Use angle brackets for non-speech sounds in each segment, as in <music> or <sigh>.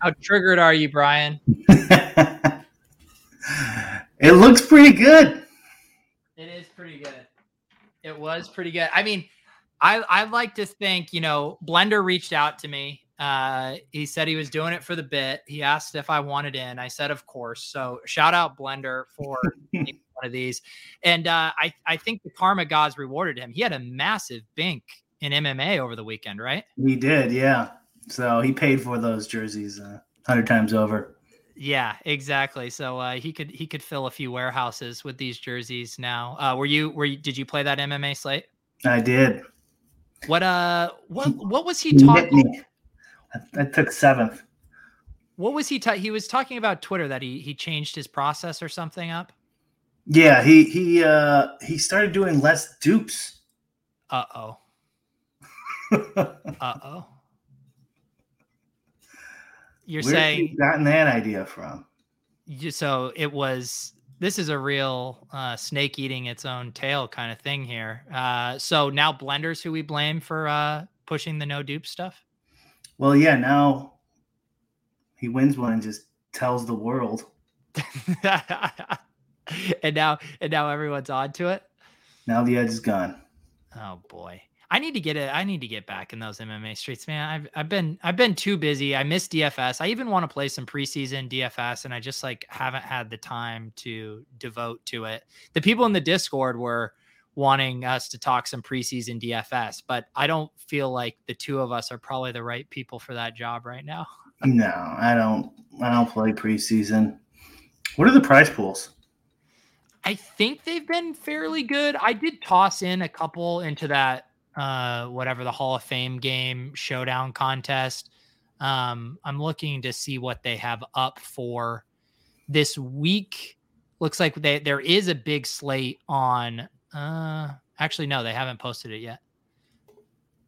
How triggered are you, Brian? <laughs> it looks pretty good. It is pretty good. It was pretty good. I mean, I I like to think, you know, Blender reached out to me. Uh, he said he was doing it for the bit. He asked if I wanted in. I said, of course. So shout out Blender for <laughs> one of these. And uh, I I think the karma gods rewarded him. He had a massive bink in MMA over the weekend, right? He did, yeah. So he paid for those jerseys a uh, hundred times over. Yeah, exactly. So uh, he could he could fill a few warehouses with these jerseys now. Uh, were you were you, did you play that MMA slate? I did. What uh what what was he talking? I, I took seventh. What was he? Ta- he was talking about Twitter that he he changed his process or something up. Yeah, he he uh he started doing less dupes. Uh oh. <laughs> uh oh. You're Where saying you gotten that idea from? You, so it was. This is a real uh, snake eating its own tail kind of thing here. Uh, so now Blender's who we blame for uh, pushing the no dupe stuff. Well, yeah. Now he wins one and just tells the world. <laughs> and now, and now everyone's on to it. Now the edge is gone. Oh boy. I need to get it. I need to get back in those MMA streets, man. I've I've been I've been too busy. I miss DFS. I even want to play some preseason DFS, and I just like haven't had the time to devote to it. The people in the Discord were wanting us to talk some preseason DFS, but I don't feel like the two of us are probably the right people for that job right now. no, I don't. I don't play preseason. What are the prize pools? I think they've been fairly good. I did toss in a couple into that uh, whatever the Hall of Fame game showdown contest. Um, I'm looking to see what they have up for this week. Looks like they, there is a big slate on. Uh, actually, no, they haven't posted it yet.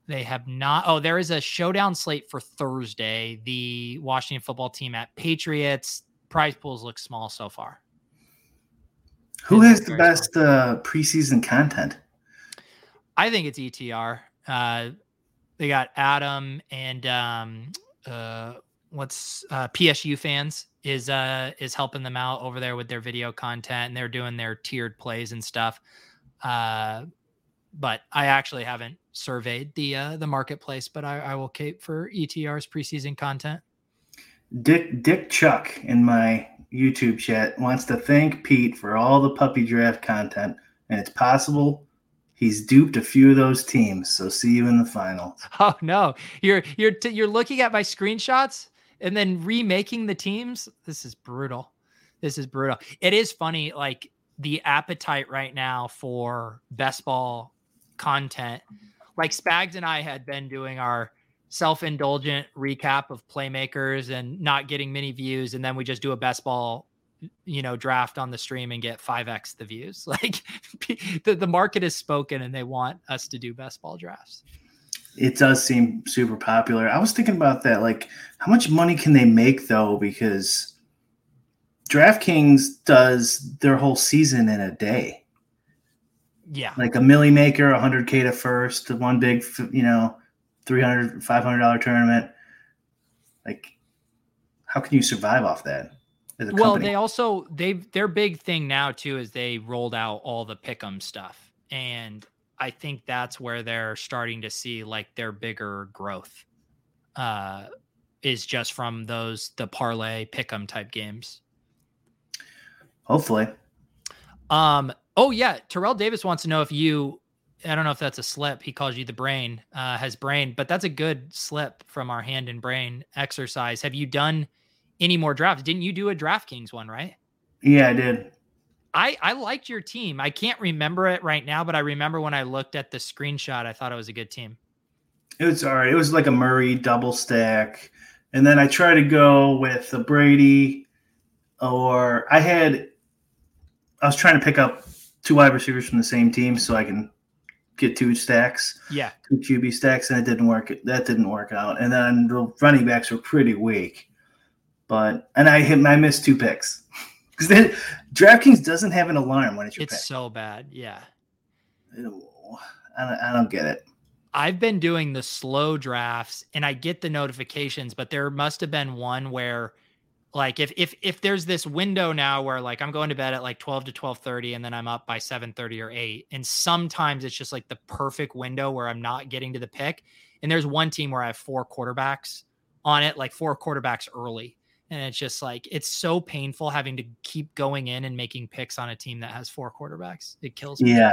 They have not. Oh, there is a showdown slate for Thursday. The Washington football team at Patriots. Prize pools look small so far. Who has the best uh, preseason content? I think it's ETR. Uh, they got Adam and um, uh, what's uh, PSU fans is uh, is helping them out over there with their video content, and they're doing their tiered plays and stuff. Uh, but I actually haven't surveyed the uh, the marketplace, but I, I will cape for ETR's preseason content. Dick Dick Chuck in my YouTube chat wants to thank Pete for all the puppy draft content, and it's possible He's duped a few of those teams. So see you in the finals. <laughs> Oh no, you're you're t- you're looking at my screenshots and then remaking the teams. This is brutal. This is brutal. It is funny, like the appetite right now for best ball content. Like Spags and I had been doing our self-indulgent recap of playmakers and not getting many views, and then we just do a best ball, you know, draft on the stream and get five x the views. <laughs> Like the the market has spoken, and they want us to do best ball drafts. It does seem super popular. I was thinking about that. Like, how much money can they make though? Because DraftKings does their whole season in a day. Yeah. Like a milli maker, 100K to first, one big, you know, 300 $500 tournament. Like, how can you survive off that? Well, company? they also they their big thing now too is they rolled out all the pick'em stuff, and I think that's where they're starting to see like their bigger growth. Uh, is just from those the parlay pick'em type games. Hopefully. Um. Oh yeah, Terrell Davis wants to know if you. I don't know if that's a slip. He calls you the brain. Uh, has brain, but that's a good slip from our hand and brain exercise. Have you done any more drafts? Didn't you do a DraftKings one, right? Yeah, I did. I I liked your team. I can't remember it right now, but I remember when I looked at the screenshot, I thought it was a good team. It was all right. It was like a Murray double stack, and then I tried to go with a Brady, or I had I was trying to pick up two wide receivers from the same team so I can get two stacks. Yeah. Two QB stacks, and it didn't work. That didn't work out. And then the running backs were pretty weak. But and I hit I missed two picks. <laughs> Because then DraftKings doesn't have an alarm when it's your it's pick. so bad. Yeah. I don't, I don't get it. I've been doing the slow drafts and I get the notifications, but there must have been one where like if if if there's this window now where like i'm going to bed at like 12 to 12.30 and then i'm up by 7.30 or 8 and sometimes it's just like the perfect window where i'm not getting to the pick and there's one team where i have four quarterbacks on it like four quarterbacks early and it's just like it's so painful having to keep going in and making picks on a team that has four quarterbacks it kills me yeah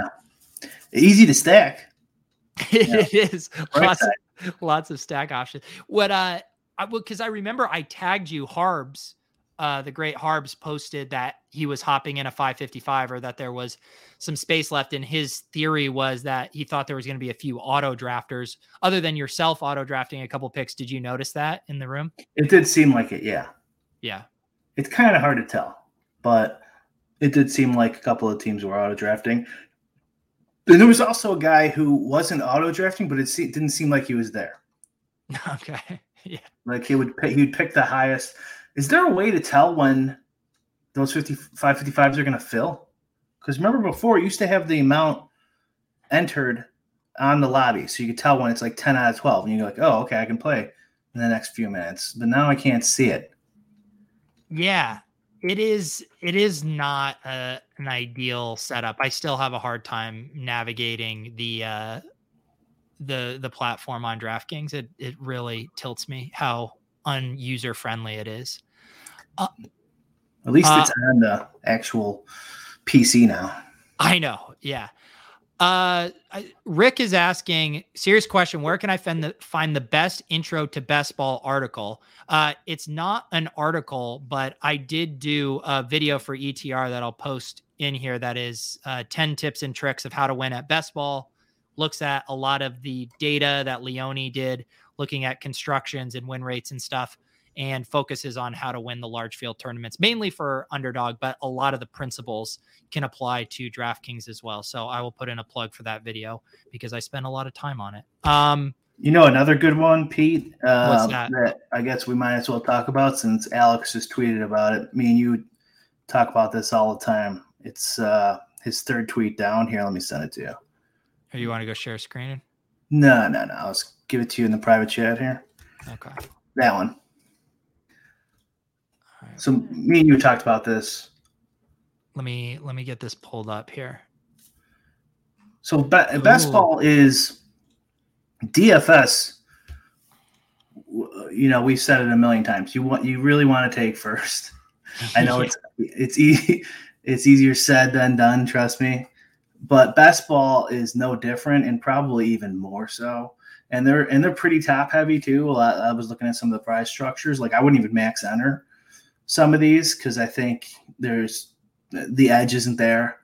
easy to stack <laughs> it yeah. is lots of, lots of stack options what uh I because I remember I tagged you Harbs, uh, the great Harbs posted that he was hopping in a 555 or that there was some space left. And his theory was that he thought there was going to be a few auto drafters other than yourself auto drafting a couple picks. Did you notice that in the room? It did seem like it. Yeah. Yeah. It's kind of hard to tell, but it did seem like a couple of teams were auto drafting. And there was also a guy who wasn't auto drafting, but it didn't seem like he was there. <laughs> Okay. <laughs> Yeah. Like he would pick, he would pick the highest. Is there a way to tell when those 55 55s are going to fill? Because remember before, it used to have the amount entered on the lobby. So you could tell when it's like 10 out of 12. And you're like, oh, okay, I can play in the next few minutes. But now I can't see it. Yeah. It is it is not a, an ideal setup. I still have a hard time navigating the uh the the platform on DraftKings. It it really tilts me how unuser friendly it is. Uh, At least it's uh, on the actual PC now. I know. Yeah. Uh, Rick is asking, serious question. Where can I find the find the best intro to best ball article? Uh, it's not an article, but I did do a video for ETR that I'll post in here. That is uh, ten tips and tricks of how to win at best ball looks at a lot of the data that Leone did, looking at constructions and win rates and stuff, and focuses on how to win the large field tournaments, mainly for underdog, but a lot of the principles can apply to DraftKings as well. So I will put in a plug for that video because I spent a lot of time on it. Um, you know, another good one, Pete, uh, that? that I guess we might as well talk about since Alex just tweeted about it. Me and you talk about this all the time. It's uh, his third tweet down here. Let me send it to you. Or you want to go share a screen? No, no, no. I'll give it to you in the private chat here. Okay. That one. So me and you talked about this. Let me let me get this pulled up here. So be- best ball is DFS. You know, we've said it a million times. You want you really want to take first. <laughs> I know it's it's easy. It's easier said than done. Trust me but best ball is no different and probably even more so and they're and they're pretty top heavy too I was looking at some of the prize structures like i wouldn't even max enter some of these because i think there's the edge isn't there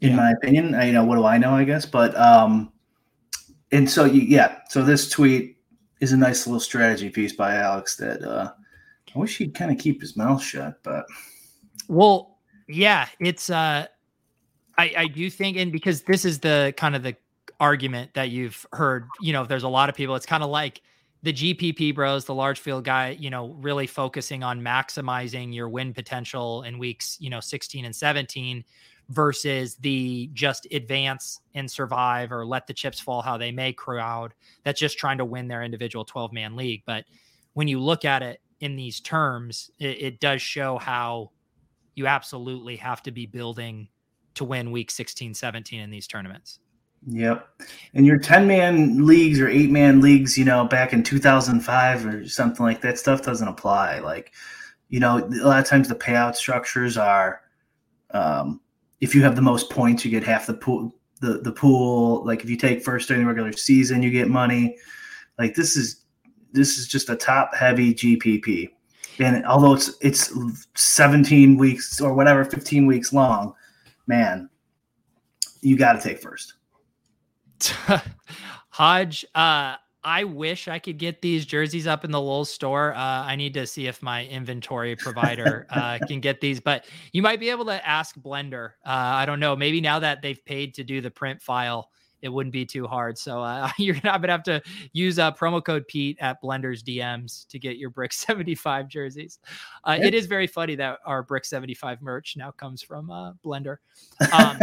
in yeah. my opinion I, you know what do i know i guess but um and so you, yeah so this tweet is a nice little strategy piece by Alex that uh, I wish he'd kind of keep his mouth shut, but well, yeah, it's uh, I I do think, and because this is the kind of the argument that you've heard, you know, there's a lot of people. It's kind of like the GPP bros, the large field guy, you know, really focusing on maximizing your win potential in weeks, you know, 16 and 17 versus the just advance and survive or let the chips fall how they may crowd that's just trying to win their individual 12 man league. But when you look at it in these terms, it, it does show how you absolutely have to be building to win week 16, 17 in these tournaments. Yep. And your 10 man leagues or eight man leagues, you know, back in 2005 or something like that, stuff doesn't apply. Like, you know, a lot of times the payout structures are um, if you have the most points, you get half the pool. The, the pool like if you take first during the regular season you get money like this is this is just a top heavy gpp and although it's it's 17 weeks or whatever 15 weeks long man you got to take first <laughs> Hodge, uh, I wish I could get these jerseys up in the Lowe's store. Uh, I need to see if my inventory provider <laughs> uh, can get these, but you might be able to ask Blender. Uh, I don't know. Maybe now that they've paid to do the print file, it wouldn't be too hard. So uh, <laughs> you're not gonna have to use uh, promo code Pete at Blender's DMs to get your Brick 75 jerseys. Uh, it is very funny that our Brick 75 merch now comes from uh, Blender. Um,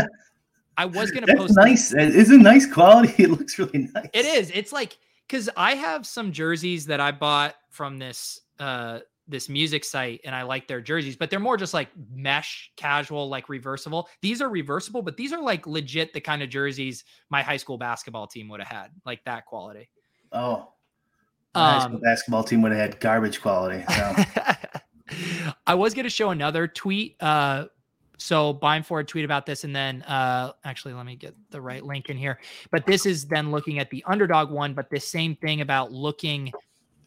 I was gonna That's post. nice. It's a nice quality. <laughs> It looks really nice. It is. It's like because I have some jerseys that I bought from this uh this music site and I like their jerseys, but they're more just like mesh casual, like reversible. These are reversible, but these are like legit the kind of jerseys my high school basketball team would have had, like that quality. Oh, my Um, basketball team would have had garbage quality. So. <laughs> I was going to show another tweet. Uh, so Forward tweet about this, and then uh, actually, let me get the right link in here. But this is then looking at the underdog one, but this same thing about looking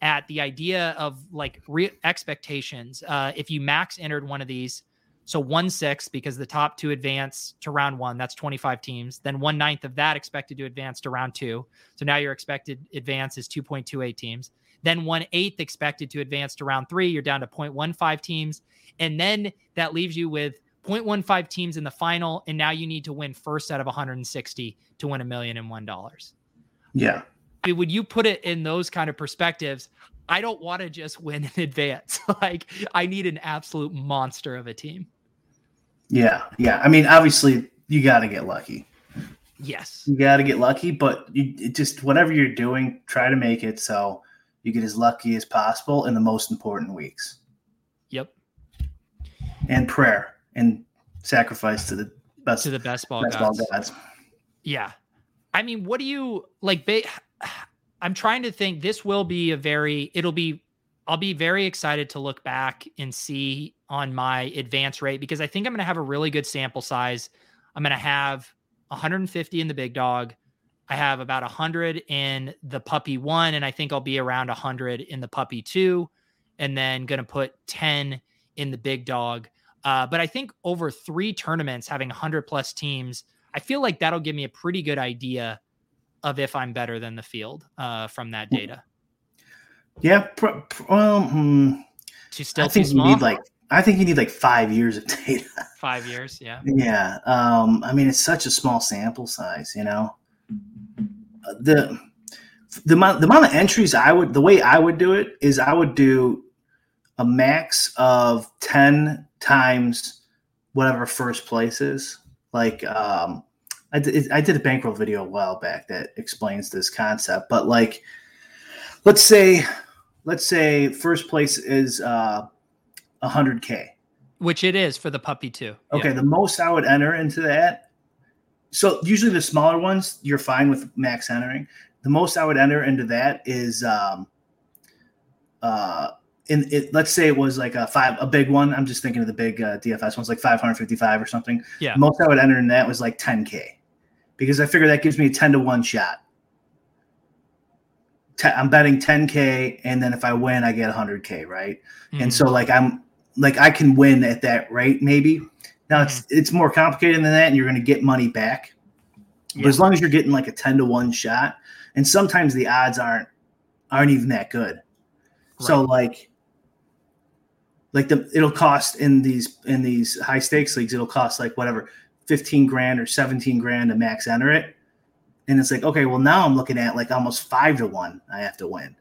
at the idea of like re- expectations. Uh, if you max entered one of these, so one six because the top two advance to round one, that's 25 teams. Then one ninth of that expected to advance to round two. So now your expected advance is 2.28 teams. Then one eighth expected to advance to round three. You're down to 0.15 teams. And then that leaves you with 0.15 teams in the final. And now you need to win first out of 160 to win a million and one dollars. Yeah. I mean, would you put it in those kind of perspectives? I don't want to just win in <laughs> advance. <laughs> like I need an absolute monster of a team. Yeah. Yeah. I mean, obviously, you got to get lucky. Yes. You got to get lucky, but you it just whatever you're doing, try to make it so you get as lucky as possible in the most important weeks. Yep. And prayer and sacrifice to the best To the best ball best ball gods. gods. Yeah. I mean, what do you like? Ba- <sighs> I'm trying to think. This will be a very, it'll be, I'll be very excited to look back and see on my advance rate because I think I'm going to have a really good sample size. I'm going to have 150 in the big dog. I have about 100 in the puppy one, and I think I'll be around 100 in the puppy two, and then going to put 10 in the big dog. Uh, but I think over three tournaments, having 100 plus teams, I feel like that'll give me a pretty good idea of if I'm better than the field uh, from that data. Yeah. Pr- pr- well, hmm, To still I think you need like I think you need like five years of <laughs> data. five years. Yeah. Yeah. Um, I mean, it's such a small sample size, you know. Uh, The the amount the amount of entries I would the way I would do it is I would do a max of ten times whatever first place is. Like um, I did I did a bankroll video a while back that explains this concept, but like let's say let's say first place is uh 100k Which it is for the puppy too. Okay, the most I would enter into that. So usually the smaller ones, you're fine with max entering. The most I would enter into that is um uh in it let's say it was like a five a big one. I'm just thinking of the big uh, DFS ones like 555 or something. Yeah. Most I would enter in that was like 10k. Because I figure that gives me a 10 to 1 shot. I'm betting 10k and then if I win I get 100k, right? Mhm. and so like i'm like i can win at that rate maybe now it's Mm-hmm. it's more complicated than that and you're going to get money back but as long as you're getting like a 10 to 1 shot and sometimes the odds aren't aren't even that good. So like like the it'll cost in these in these high stakes leagues, it'll cost like whatever, 15 grand or 17 grand to max enter it. And it's like, okay, well now I'm looking at like almost five to one I have to win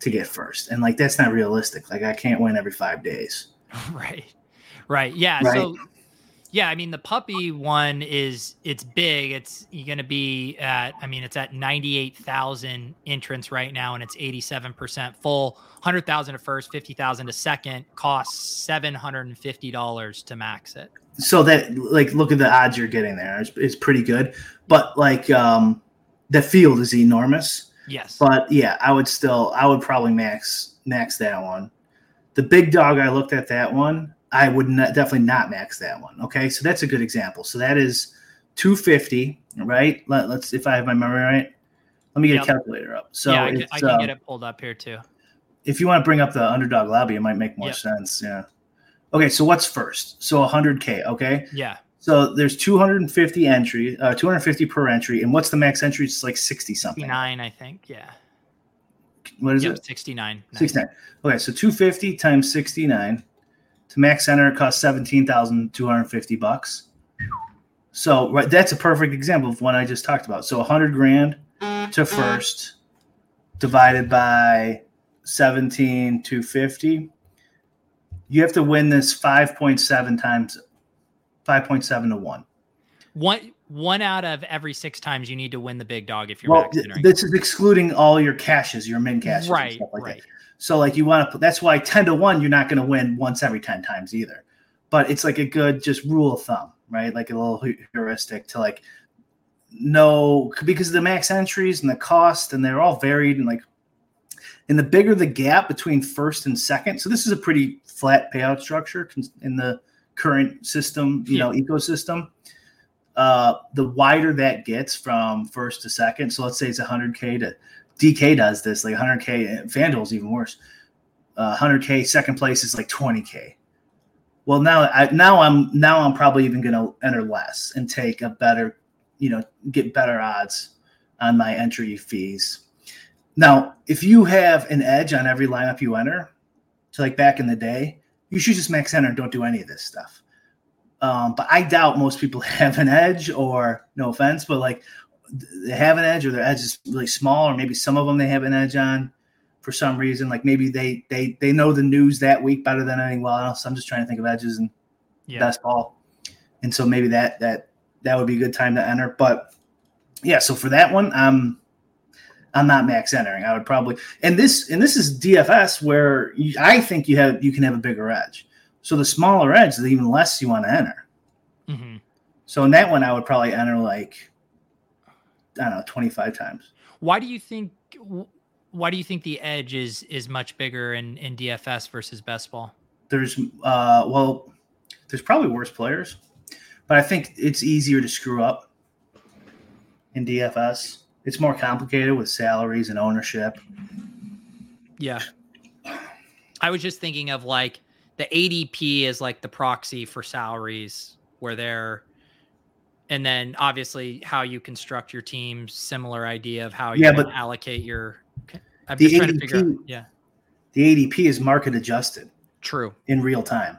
to get first. And like that's not realistic. Like I can't win every five days. <laughs> right. Right. Yeah. Right. So yeah, I mean the puppy one is it's big. It's you're gonna be at I mean it's at ninety eight thousand entrants right now and it's eighty seven percent full. Hundred thousand to first, fifty thousand to second, costs seven hundred and fifty dollars to max it. So that like look at the odds you're getting there. It's, it's pretty good. But like um the field is enormous. Yes. But yeah, I would still I would probably max max that one. The big dog I looked at that one. I would not, definitely not max that one. Okay, so that's a good example. So that is 250, right? Let, us if I have my memory right. Let me get Yep. a calculator up. So yeah, I can, I can uh, get it pulled up here too. if you want to bring up the underdog lobby, it might make more Yep. sense. Yeah. Okay, so what's first? So 100k. Okay, Yeah. so there's 250 entry, uh, 250 per entry, and what's the max entry? It's like 60 something. 69, I think. Yeah. What is Yep, it? 69. Nice. 69. Okay, so 250 times 69 to max center it costs 17,250 bucks. So right, that's a perfect example of one I just talked about. So 100 grand to first divided by 17,250. You have to win this 5.7 times 5.7 to 1. One one out of every six times you need to win the big dog if you're Well, max th- entering. this is excluding all your caches, your min caches, and right, stuff like right. that. So like you want to put that's why 10 to 1 you're not going to win once every 10 times either. But it's like a good just rule of thumb, right? Like a little heuristic to like know because of the max entries and the cost and they're all varied and like and the bigger the gap between first and second. So this is a pretty flat payout structure in the current system, you know, ecosystem. Uh, the wider that gets from first to second. So let's say it's 100k to DK does this like 100k. and FanDuel's even worse. Uh, 100k second place is like 20k. Well, now I now I'm now I'm probably even going to enter less and take a better, you know, get better odds on my entry fees. Now, if you have an edge on every lineup you enter, so like back in the day, you should just max enter and don't do any of this stuff. Um, but I doubt most people <laughs> have an edge, or no offense, but like they have an edge, or their edge is really small, or maybe some of them they have an edge on for some reason. Like maybe they they they know the news that week better than anyone else. I'm just trying to think of edges and Yeah. best ball, and so maybe that that that would be a good time to enter. But yeah, so for that one, um, I'm not max entering. I would probably and this and this is DFS where you, I think you have you can have a bigger edge. So the smaller edge, the even less you want to enter. hmm So in that one, I would probably enter like I don't know, 25 times. Why do you think? Why do you think the edge is is much bigger in in DFS versus best ball? There's uh well, there's probably worse players, but I think it's easier to screw up in DFS. It's more complicated with salaries and ownership. Yeah. I was just thinking of like the ADP is like the proxy for salaries where they're and then obviously how you construct your team, similar idea of how you Yeah, allocate your I'm the just trying to figure out. ADP Yeah. The ADP is market adjusted True. in real time.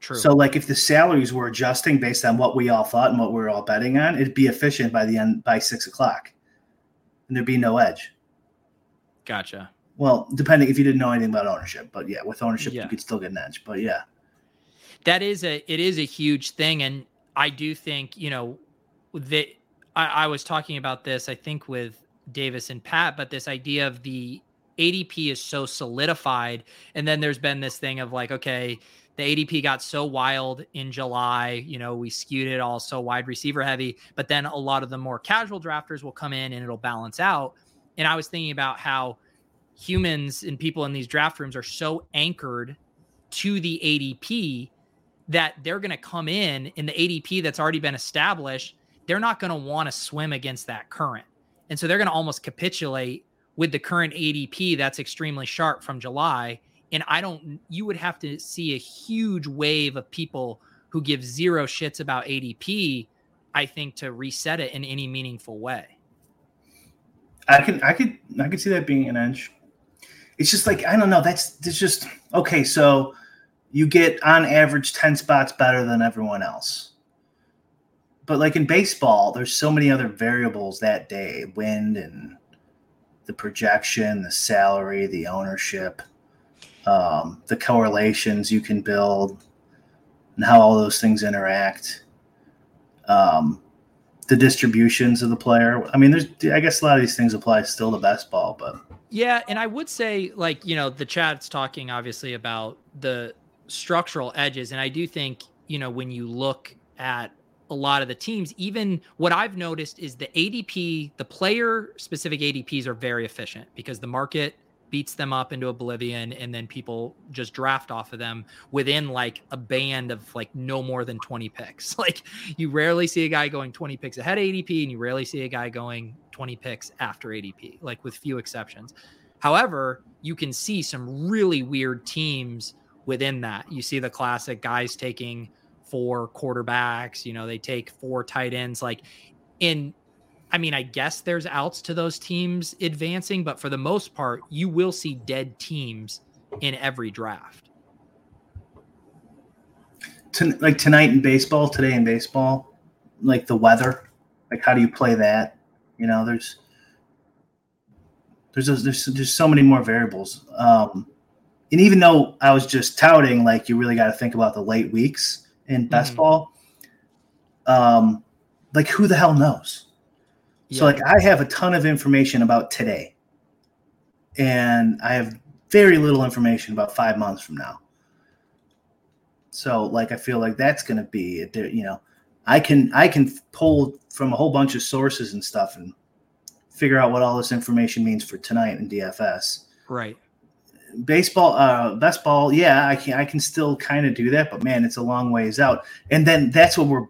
True. So like if the salaries were adjusting based on what we all thought and what we were all betting on, it'd be efficient by the end by six o'clock. And there'd be no edge. gotcha. Well, depending if you didn't know anything about ownership, but yeah, with ownership Yeah. you could still get an edge. But yeah, that is a it is a huge thing and i do think you know that I, I was talking about this i think with davis and pat but this idea of the adp is so solidified and then there's been this thing of like okay the adp got so wild in july you know we skewed it all so wide receiver heavy but then a lot of the more casual drafters will come in and it'll balance out. And i was thinking about how humans and people in these draft rooms are so anchored to the ADP that they're going to come in in the ADP that's already been established. They're not going to want to swim against that current. And so they're going to almost capitulate with the current ADP that's extremely sharp from July. And I don't, you would have to see a huge wave of people who give zero shits about ADP, I think, to reset it in any meaningful way. I can I could I could see that being an edge. it's just like I don't know. That's it's just okay. So you get on average ten spots better than everyone else. But like in baseball, there's so many other variables that day: wind and the projection, the salary, the ownership, um, the correlations you can build, and how all those things interact. Um, the distributions of the player. I mean, there's I guess a lot of these things apply still to baseball, but yeah, and I would say like you know the chat's talking obviously about the structural edges, and I do think you know when you look at a lot of the teams, even what I've noticed is the ADP, the player specific ADPs are very efficient because the market beats them up into oblivion and then people just draft off of them within like a band of like no more than 20 picks. <laughs> Like you rarely see a guy going 20 picks ahead of ADP and you rarely see a guy going 20 picks after ADP, like with few exceptions. However, you can see some really weird teams within that. You see the classic guys taking four quarterbacks, you know, they take four tight ends like in I mean, I guess there's outs to those teams advancing, but for the most part, you will see dead teams in every draft. like tonight in baseball, today in baseball, like the weather, like how do you play that? You know, there's there's there's there's so many more variables. Um, and even though I was just touting, like you really got to think about the late weeks in mm-hmm. best ball. Um, like who the hell knows? So like I have a ton of information about today. And I have very little information about five months from now. So like I feel like that's gonna be it. you know, I can I can pull from a whole bunch of sources and stuff and figure out what all this information means for tonight in DFS. Right. Baseball, uh, best ball, yeah, I can I can still kind of do that, but man, it's a long ways out. And then that's what we're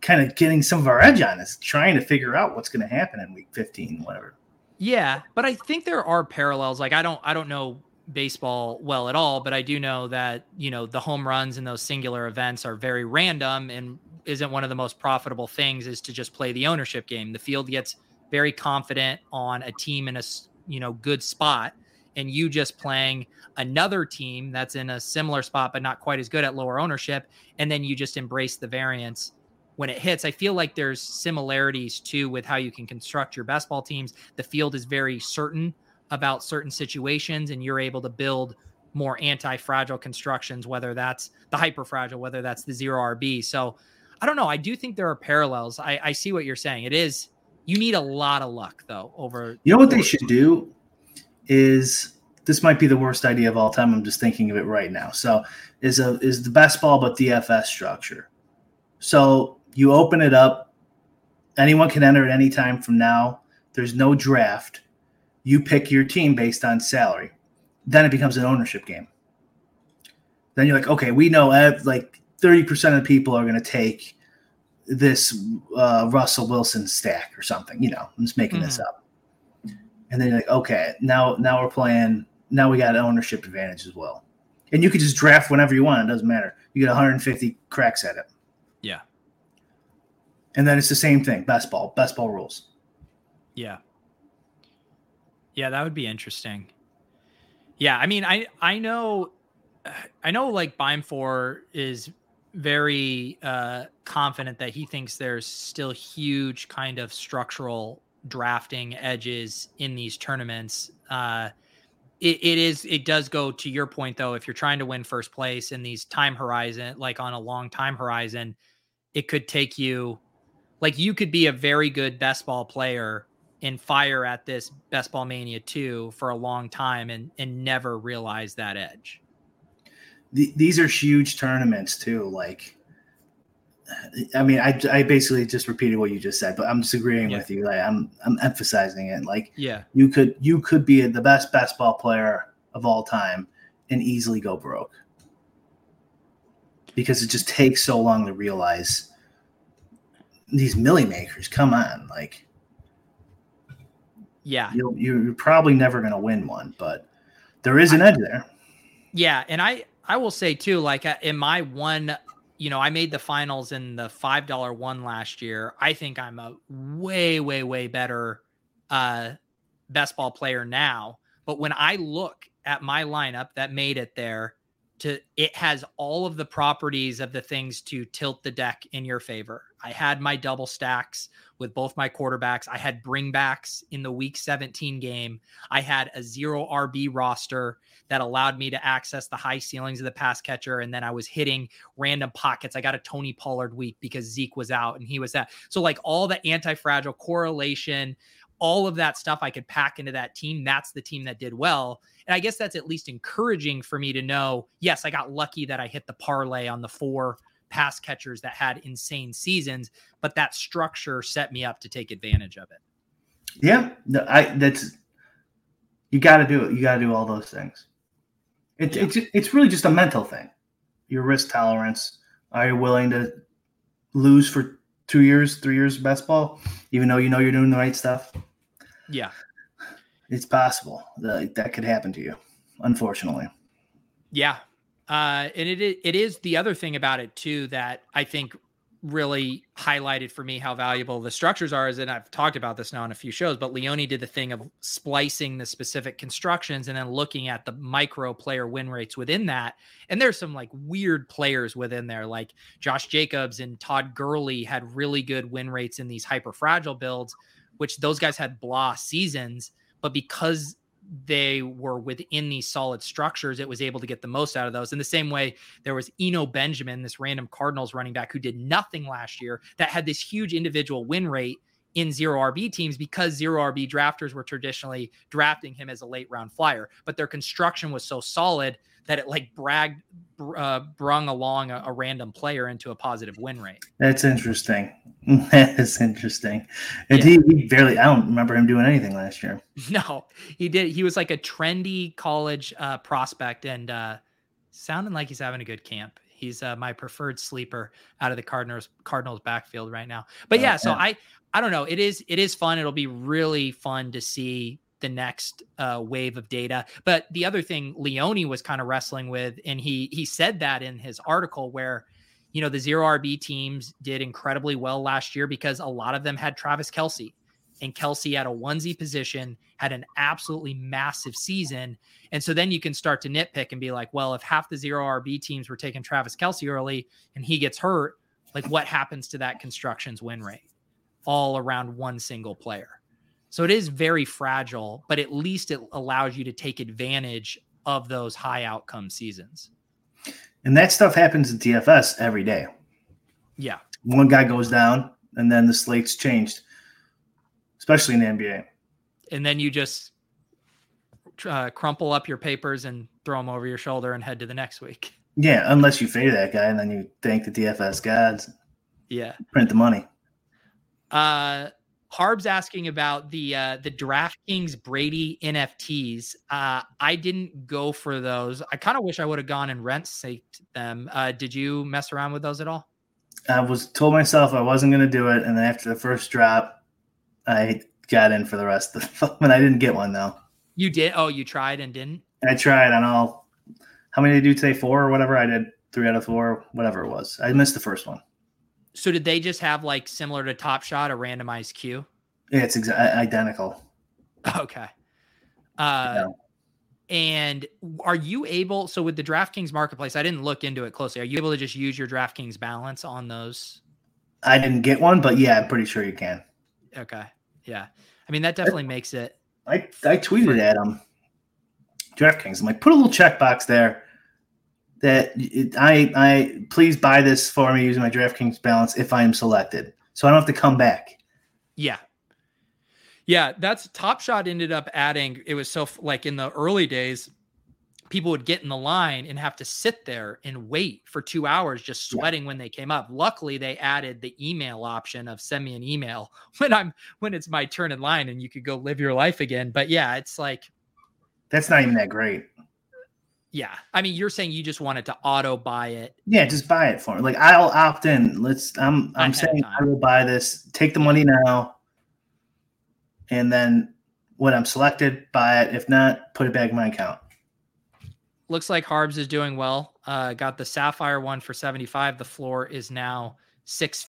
kind of getting some of our edge on is trying to figure out what's going to happen in week 15 whatever. Yeah but i think there are parallels. Like i don't i don't know baseball well at all but i do know that you know the home runs and those singular events are very random and isn't one of the most profitable things is to just play the ownership game. The field gets very confident on a team in a you know good spot and you just playing another team that's in a similar spot but not quite as good at lower ownership and then you just embrace the variance when it hits. I feel like there's similarities too with how you can construct your best ball teams. The field is very certain about certain situations, and you're able to build more anti-fragile constructions, whether that's the hyper fragile, whether that's the zero RB. So I don't know. I do think there are parallels. I, I see what you're saying. It is you need a lot of luck though over you know what they should do is this might be the worst idea of all time. I'm just thinking of it right now. So is a is the best ball but DFS structure. So you open it up. Anyone can enter at any time from now. There's no draft. You pick your team based on salary. Then it becomes an ownership game. Then you're like, okay, we know like 30% of the people are going to take this uh, Russell Wilson stack or something. You know, I'm just making mm-hmm. this up. And then you're like, okay, now now we're playing. Now we got an ownership advantage as well. And you could just draft whenever you want. It doesn't matter. You get 150 cracks at it. Yeah. And then it's the same thing, best ball, best ball rules. Yeah. Yeah, that would be interesting. Yeah, I mean, I I know I know like Beimfohr is very uh confident that he thinks there's still huge kind of structural drafting edges in these tournaments. Uh it, it is it does go to your point though if you're trying to win first place in these time horizon like on a long time horizon it could take you like you could be a very good best ball player and fire at this best ball mania 2 for a long time and and never realize that edge the, these are huge tournaments too like i mean I, I basically just repeated what you just said but i'm disagreeing yeah. with you like i'm i'm emphasizing it like yeah you could you could be the best best ball player of all time and easily go broke because it just takes so long to realize these milli makers. Come on, like yeah, you you're probably never going to win one, but there is an edge there. Yeah, and I I will say too, like uh, in my one, you know, I made the finals in the five dollar one last year. I think I'm a way way way better uh best ball player now. But when I look at my lineup that made it there to it has all of the properties of the things to tilt the deck in your favor. I had my double stacks with both my quarterbacks. I had bringbacks in the week 17 game. I had a zero RB roster that allowed me to access the high ceilings of the pass catcher. And then I was hitting random pockets. I got a Tony Pollard week because Zeke was out and he was that. So, like all the anti fragile correlation, all of that stuff I could pack into that team. That's the team that did well. And I guess that's at least encouraging for me to know yes, I got lucky that I hit the parlay on the four pass catchers that had insane seasons, but that structure set me up to take advantage of it. Yeah, I that's you got to do it. You got to do all those things. It, yeah. It's it's really just a mental thing. Your risk tolerance. Are you willing to lose for two years, three years of best ball, even though you know you're doing the right stuff? Yeah, it's possible that that could happen to you. Unfortunately. Yeah, uh, and it it is the other thing about it too that I think really highlighted for me how valuable the structures are is and I've talked about this now in a few shows but Leone did the thing of splicing the specific constructions and then looking at the micro player win rates within that and there's some like weird players within there like Josh Jacobs and Todd Gurley had really good win rates in these hyper fragile builds which those guys had blah seasons but because they were within these solid structures, it was able to get the most out of those. In the same way, there was Eno Benjamin, this random Cardinals running back who did nothing last year, that had this huge individual win rate in zero RB teams because zero RB drafters were traditionally drafting him as a late round flyer. But their construction was so solid that it like bragged, uh, brung along a, a, random player into a positive win rate. That's interesting. <laughs> that is interesting. And yeah. he, he, barely, I don't remember him doing anything last year. <laughs> No, he did. He was like a trendy college uh, prospect and uh, sounding like he's having a good camp. He's uh, my preferred sleeper out of the Cardinals Cardinals backfield right now. But yeah, so I I don't know. It is it is fun. It'll be really fun to see the next uh, wave of data. But the other thing Leone was kind of wrestling with, and he he said that in his article where, you know, the zero RB teams did incredibly well last year because a lot of them had Travis Kelce. and Kelce at a onesie position had an absolutely massive season. And so then you can start to nitpick and be like, well, if half the zero RB teams were taking Travis Kelce early and he gets hurt, like what happens to that construction's win rate? All around one single player. So it is very fragile, but at least it allows you to take advantage of those high outcome seasons. And that stuff happens in DFS every day. Yeah. One guy goes down and then the slate's changed, especially in the NBA. And then you just uh, crumple up your papers and throw them over your shoulder and head to the next week. Yeah, unless you fade that guy and then you thank the DFS gods. Yeah. Print the money. Uh, Harb's asking about the uh, the DraftKings Brady NFTs. Uh, I didn't go for those. I kind of wish I would have gone and rent saked them. Uh, did you mess around with those at all? I was told myself I wasn't going to do it, and then after the first drop, I got in for the rest of <laughs> and I didn't get one though. You did? Oh, you tried and didn't? I tried on all. How many did you say? Four or whatever. I did three out of four, whatever it was. I missed the first one. So did they just have like similar to Top Shot a randomized queue? Yeah, it's exa- identical. <laughs> Okay. Uh, And are you able? So with the DraftKings marketplace, I didn't look into it closely. Are you able to just use your DraftKings balance on those? I didn't get one, but yeah, I'm pretty sure you can. Okay. Yeah. I mean, that definitely I, makes it. I I tweeted at them. DraftKings. I'm like, put a little checkbox there that it, I I please buy this for me using my DraftKings balance if I am selected, so I don't have to come back. Yeah, yeah, that's Top Shot ended up adding. It was so like in the early days, people would get in the line and have to sit there and wait for two hours, just sweating yeah. when they came up. Luckily, they added the email option of send me an email <laughs> when I'm when it's my turn in line, and you could go live your life again. But yeah, it's like that's not even that great. Yeah. I mean, you're saying you just wanted to auto buy it. Yeah, just buy it for me. Like I'll opt in. Let's I'm I'm saying I will buy this. Take the money now. And then when I'm selected, buy it. If not, put it back in my account. Looks like Harbs is doing well. Uh, got the Sapphire one for 75. The floor is now six.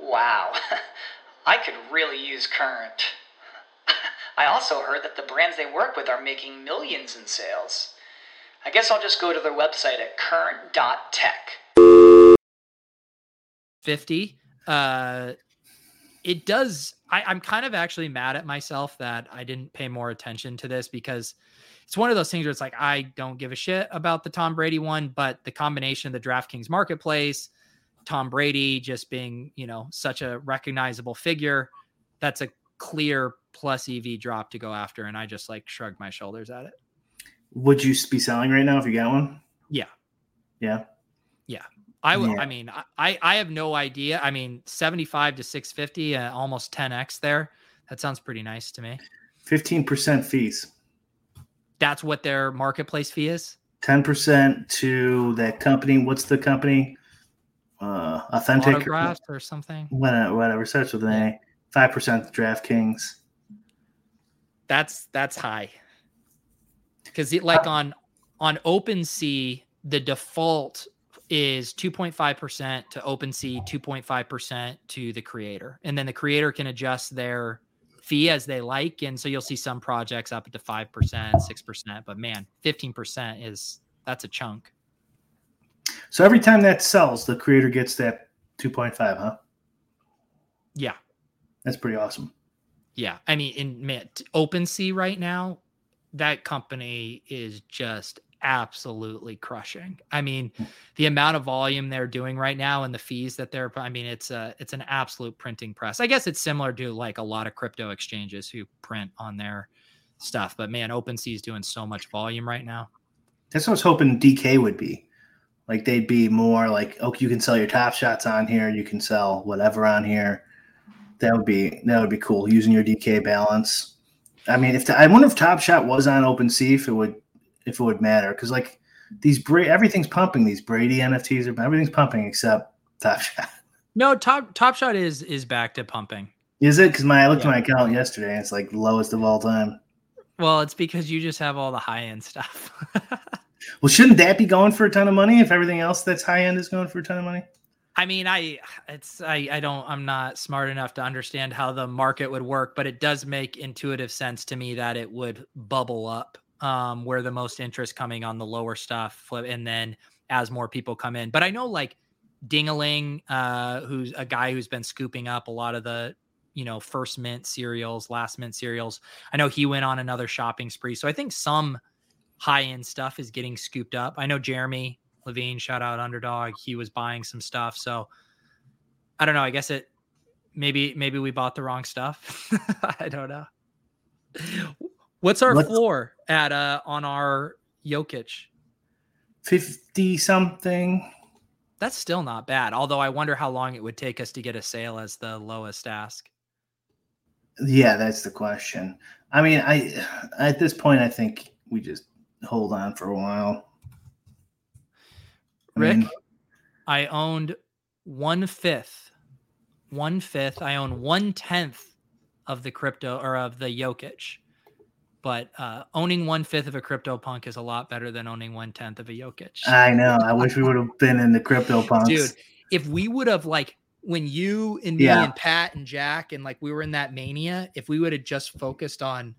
Wow, <laughs> I could really use Current. <laughs> I also heard that the brands they work with are making millions in sales. I guess I'll just go to their website at current.tech. 50. Uh, it does. I, I'm kind of actually mad at myself that I didn't pay more attention to this because it's one of those things where it's like, I don't give a shit about the Tom Brady one, but the combination of the DraftKings marketplace, Tom Brady just being, you know, such a recognizable figure, that's a clear plus EV drop to go after. And I just like shrugged my shoulders at it. Would you be selling right now if you got one? Yeah. Yeah. Yeah. I would, Yeah. I mean, I, I have no idea. I mean, 75 to 650, uh, almost 10x there. That sounds pretty nice to me. 15% fees. That's what their marketplace fee is. 10% to that company. What's the company? Uh, authentic. Autographs or something. Whatever, whatever. Starts with an A. 5% DraftKings. That's that's high. Because like on on OpenSea, the default is 2.5% to OpenSea, 2.5% to the creator. And then the creator can adjust their fee as they like. And so you'll see some projects up to 5%, 6%. But man, 15% is that's a chunk. So every time that sells, the creator gets that 2.5, huh? Yeah. That's pretty awesome. Yeah. I mean, in man, OpenSea right now, that company is just absolutely crushing. I mean, hmm. the amount of volume they're doing right now and the fees that they're I mean, it's a it's an absolute printing press. I guess it's similar to like a lot of crypto exchanges who print on their stuff, but man, OpenSea is doing so much volume right now. That's what I was hoping DK would be. Like they'd be more like, oh, you can sell your top shots on here, you can sell whatever on here. That would be that would be cool using your DK balance. I mean, if the, I wonder if Top Shot was on OpenSea, if it would if it would matter because like these Bra- everything's pumping. These Brady NFTs are everything's pumping except Top Shot. <laughs> No, Top Top Shot is is back to pumping. Is it? Because my I looked Yeah. at my account yesterday and it's like lowest of all time. Well, it's because you just have all the high end stuff. <laughs> Well, shouldn't that be going for a ton of money if everything else that's high end is going for a ton of money? I mean, I it's I I don't I'm not smart enough to understand how the market would work, but it does make intuitive sense to me that it would bubble up um where the most interest coming on the lower stuff and then as more people come in. But I know like Dingaling, uh, who's a guy who's been scooping up a lot of the you know first mint serials, last mint serials. I know he went on another shopping spree. So I think some high end stuff is getting scooped up. I know Jeremy Levine, shout out underdog. He was buying some stuff. So I don't know. I guess it maybe maybe we bought the wrong stuff. <laughs> I don't know. What's our Let's- floor at uh on our Jokic? Fifty something. That's still not bad. Although I wonder how long it would take us to get a sale as the lowest ask. Yeah, that's the question. I mean, I <sighs> at this point, I think we just hold on for a while. I Rick, mean, I owned one fifth, one fifth. I own one tenth of the crypto or of the Jokic. But uh, owning one fifth of a crypto punk is a lot better than owning one tenth of a Jokic. I know. I wish we would have been in the crypto punks. Dude, if we would have like when you and me Yeah. and Pat and Jack and like we were in that mania, if we would have just focused on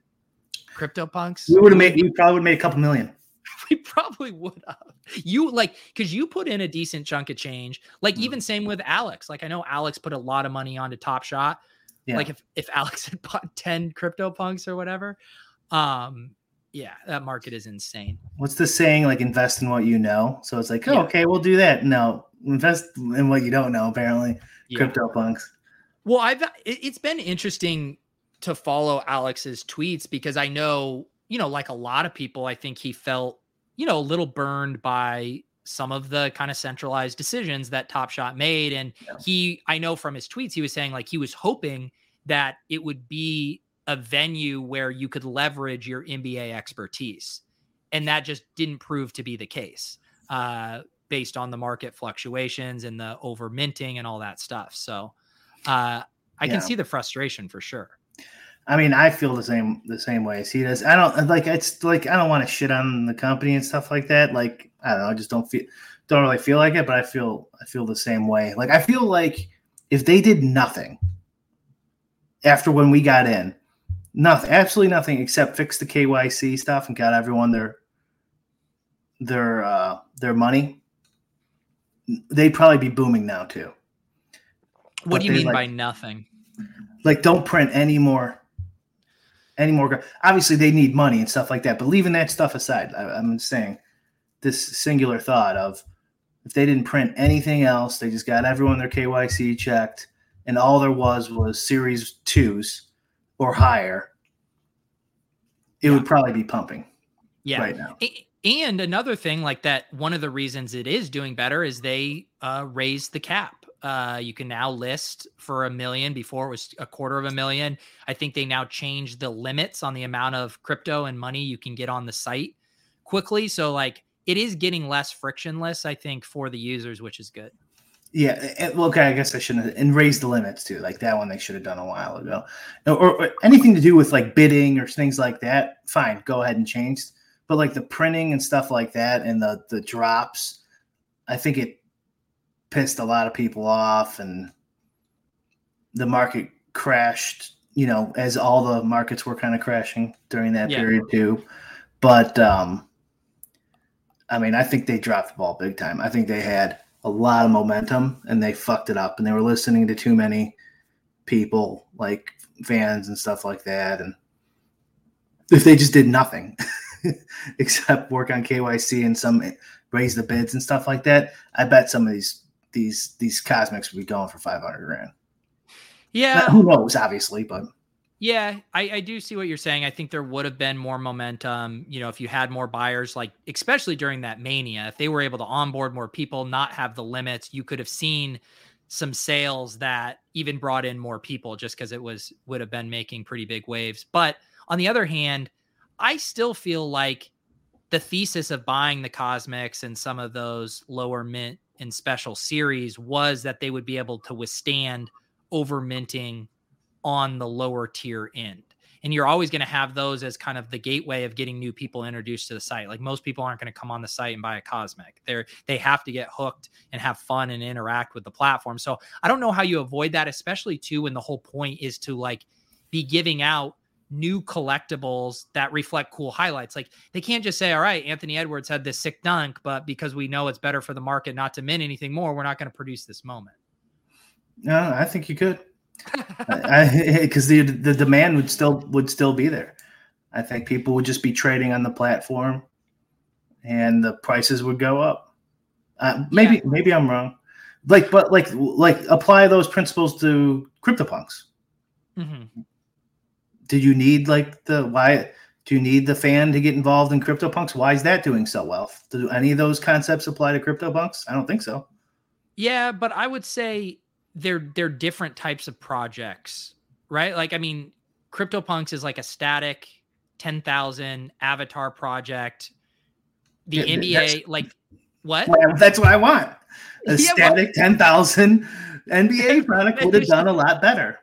crypto punks, we would have made. We probably would have made a couple million. <laughs> we probably would have. You like because you put in a decent chunk of change. Like Mm. even same with Alex. Like I know Alex put a lot of money onto Top Shot. Yeah. Like if if <laughs> Alex had bought ten crypto punks or whatever, um, yeah, that market is insane. What's the saying? Like invest in what you know. So it's like, oh, Yeah. okay, we'll do that. No, invest in what you don't know. Apparently, Yeah. crypto punks. Well, I've it's been interesting to follow Alex's tweets because I know, you know, like a lot of people, I think he felt, you know, a little burned by some of the kind of centralized decisions that Top Shot made. And Yeah. he, I know from his tweets, he was saying like he was hoping that it would be a venue where you could leverage your NBA expertise. And that just didn't prove to be the case. Uh, based on the market fluctuations and the over minting and all that stuff. So uh, I Yeah. can see the frustration for sure. I mean, I feel the same the same way as he does. I don't like it's like I don't want to shit on the company and stuff like that. Like I don't know, I just don't feel don't really feel like it, but I feel I feel the same way. Like I feel like if they did nothing after when we got in, nothing, absolutely nothing except fix the KYC stuff and got everyone their their uh their money, they'd probably be booming now too. What But do you mean like- by nothing? like don't print any more any more obviously they need money and stuff like that but leaving that stuff aside I, i'm saying this singular thought of if they didn't print anything else they just got everyone their kyc checked and all there was was series twos or higher it would probably be pumping Yeah. right now A- And another thing, like that, one of the reasons it is doing better is they uh, raised the cap. Uh, you can now list for a million. Before it was a quarter of a million. I think they now changed the limits on the amount of crypto and money you can get on the site quickly. So like it is getting less frictionless, I think, for the users, which is good. Yeah, and- well, okay. I guess I shouldn't have, and raise the limits too. Like that one, they should have done a while ago, or, or anything to do with like bidding or things like that. Fine, go ahead and change. But like the printing and stuff like that, and the the drops, I think it pissed a lot of people off, and the market crashed. You know, as all the markets were kind of crashing during that Yeah. period too. But um, I mean, I think they dropped the ball big time. I think they had a lot of momentum and they fucked it up and they were listening to too many people like fans and stuff like that and if they just did nothing <laughs> except work on KYC and some raise the bids and stuff like that I bet some of these these these cosmics would be going for 500 grand Yeah. who knows obviously but Yeah, I, I do see what you're saying. I think there would have been more momentum, you know, if you had more buyers, like especially during that mania, if they were able to onboard more people, not have the limits, you could have seen some sales that even brought in more people just because it was would have been making pretty big waves. But on the other hand, I still feel like the thesis of buying the cosmics and some of those lower mint and special series was that they would be able to withstand over minting on the lower tier end. And you're always going to have those as kind of the gateway of getting new people introduced to the site. Like most people aren't going to come on the site and buy a cosmic. They're they have to get hooked and have fun and interact with the platform. So I don't know how you avoid that, especially too when the whole point is to like be giving out new collectibles that reflect cool highlights. Like they can't just say, "All right, Anthony Edwards had this sick dunk, but because we know it's better for the market not to mint anything more, we're not going to produce this moment." no I think you could because <laughs> the the demand would still would still be there. I think people would just be trading on the platform, and the prices would go up. Uh, maybe Yeah. maybe I'm wrong. Like, but like like apply those principles to CryptoPunks. Mhm. Do you need like the why? Do you need the fan to get involved in CryptoPunks? Why is that doing so well? Do any of those concepts apply to CryptoPunks? I don't think so. Yeah, but I would say they're they're different types of projects, right? Like I mean, CryptoPunks is like a static 10,000 avatar project. The Yeah, NBA like what? Well, that's what I want. <laughs> A Yeah, well- static ten thousand NBA <laughs> product would have done a lot better.